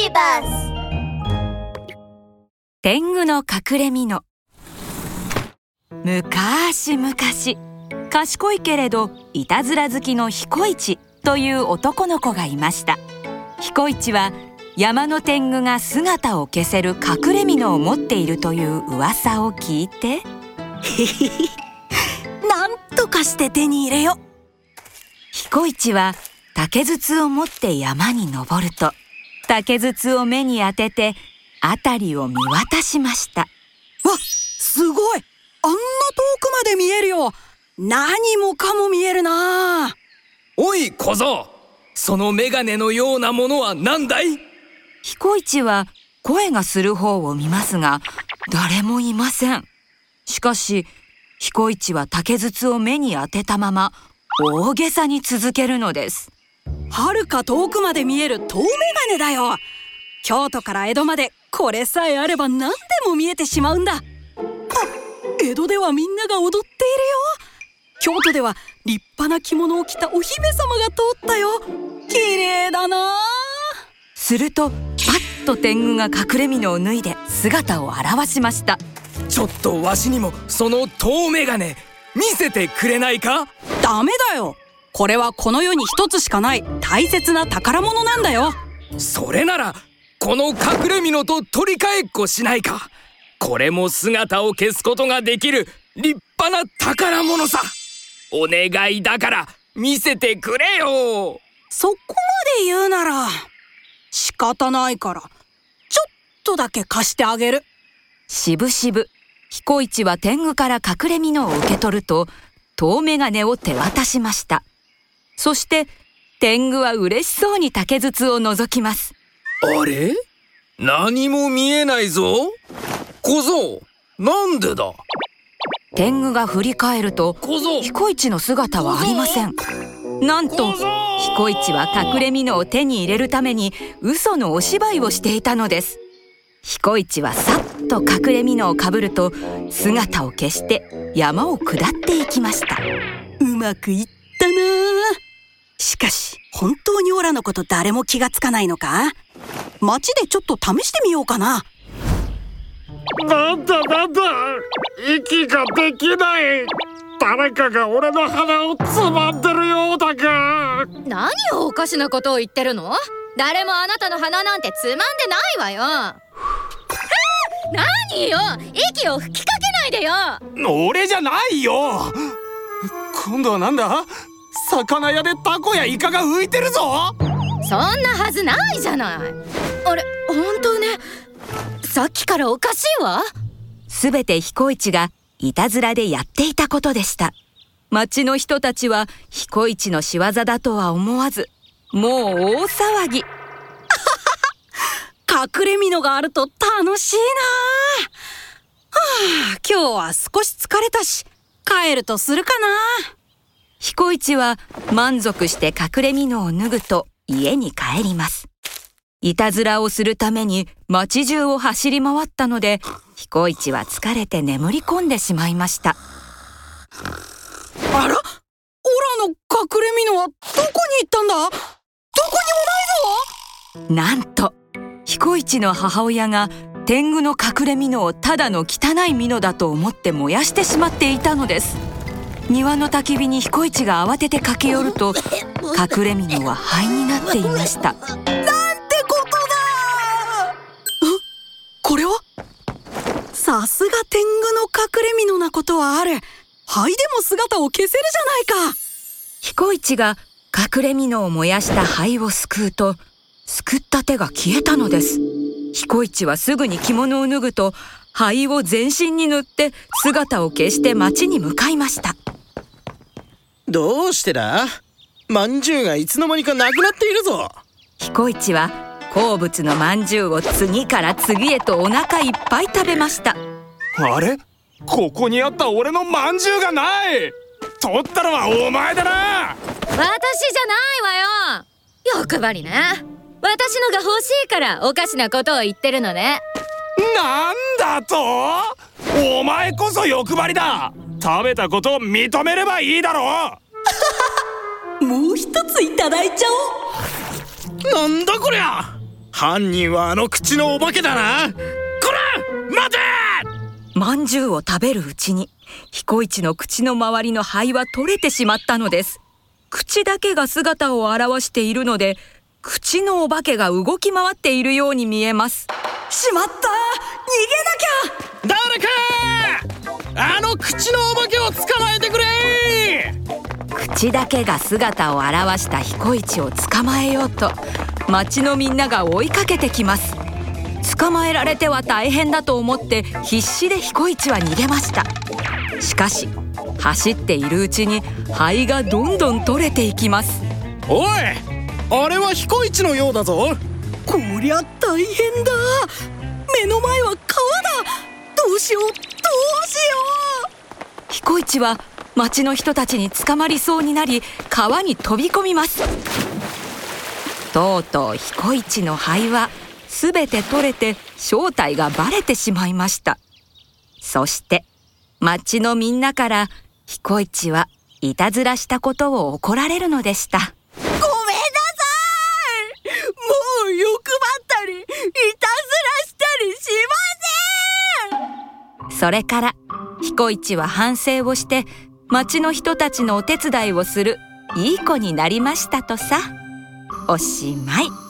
ビバス天狗の隠れ蓑。むかしむかし賢いけれどいたずら好きの彦一という男の子がいました。彦一は山の天狗が姿を消せる隠れ蓑を持っているという噂を聞いて。なんとかして手に入れよ。彦一は竹筒を持って山に登ると竹筒を目に当てて辺りを見渡しました。わすごい。あんな遠くまで見えるよ。何もかも見えるな。おい小僧そのメガネのようなものは何だい？彦一は声がする方を見ますが誰もいません。しかし彦一は竹筒を目に当てたまま大げさに続けるのですはるか遠くまで見える遠眼鏡だよ。京都から江戸までこれさえあれば何でも見えてしまうんだ。あ江戸ではみんなが踊っているよ。京都では立派な着物を着たお姫様が通ったよ。綺麗だな。するとパッと天狗が隠れ蓑を脱いで姿を現しました。ちょっとわしにもその遠眼鏡見せてくれないか？ダメだよこれはこの世に一つしかない大切な宝物なんだよ。それならこの隠れ蓑と取り替えっこしないか。これも姿を消すことができる立派な宝物さ。お願いだから見せてくれよ。そこまで言うなら仕方ないからちょっとだけ貸してあげる。しぶしぶ彦一は天狗から隠れ蓑を受け取ると遠眼鏡を手渡しましたそして天狗は嬉しそうに竹筒を覗きます。あれ？何も見えないぞ。小僧なんでだ？天狗が振り返ると小僧。彦一の姿はありません。なんと彦一は隠れ蓑を手に入れるために嘘のお芝居をしていたのです。彦一はさっと隠れ蓑をかぶると姿を消して山を下っていきました。うまくいったな当にオラのこと誰も気がつかないのか？街でちょっと試してみようかな。なんだなんだ息ができない。誰かが俺の鼻をつまんでるようだが。何をおかしなことを言ってるの？誰もあなたの鼻なんてつまんでないわよ。何よ？息を吹きかけないでよ。俺じゃないよ。今度はなんだ？魚屋でタコやイカが浮いてるぞ。そんなはずないじゃない。あれ本当ね。さっきからおかしいわ。すべて彦一がいたずらでやっていたことでした。町の人たちは彦一の仕業だとは思わずもう大騒ぎ。隠れ蓑があると楽しいなはあ今日は少し疲れたし帰るとするかな彦一は満足して隠れ蓑を脱ぐと家に帰ります。いたずらをするために町中を走り回ったので彦一は疲れて眠り込んでしまいました。あら？オラの隠れ蓑はどこに行ったんだ？どこにもないぞ！なんと彦一の母親が天狗の隠れ蓑をただの汚い蓑だと思って燃やしてしまっていたのです庭の焚き火に彦一が慌てて駆け寄ると隠れ蓑は灰になっていました。なんてことだこれは？さすが天狗の隠れ蓑なことはある。灰でも姿を消せるじゃないか。彦一が隠れ蓑を燃やした灰をすくうとすくった手が消えたのです。彦一はすぐに着物を脱ぐと灰を全身に塗って姿を消して町に向かいましたどうしてだ？まんじゅうがいつの間にかなくなっているぞ。彦一は好物のまんじゅうを次から次へとお腹いっぱい食べました。あれ？ここにあった俺のまんじゅうがない！取ったのはお前だな！私じゃないわよ！欲張りね私のが欲しいからおかしなことを言ってるのね。なんだと？お前こそ欲張りだ食べたことを認めればいいだろう。もう一ついただいちゃおう。なんだこりゃ。犯人はあの口のお化けだな。こら待て！まんじゅうを食べるうちに彦一の口の周りの灰は取れてしまったのです。口だけが姿を現しているので口のお化けが動き回っているように見えます。しまった！逃げなきゃ！誰か口のお化けを捕まえてくれ口だけが姿を現した彦一を捕まえようと町のみんなが追いかけてきます。捕まえられては大変だと思って必死で彦一は逃げました。しかし走っているうちに灰がどんどん取れていきます。おいあれは彦一のようだぞ。こりゃ大変だ。目の前は川だ。どうしよう。どうしよう彦一は町の人たちに捕まりそうになり川に飛び込みます。とうとう彦一の灰はすべて取れて正体がバレてしまいました。そして町のみんなから彦一はいたずらしたことを怒られるのでした。ごめんなさい。もう欲張ったりいたずらしたりしません。それから彦一は反省をして町の人たちのお手伝いをするいい子になりましたとさおしまい。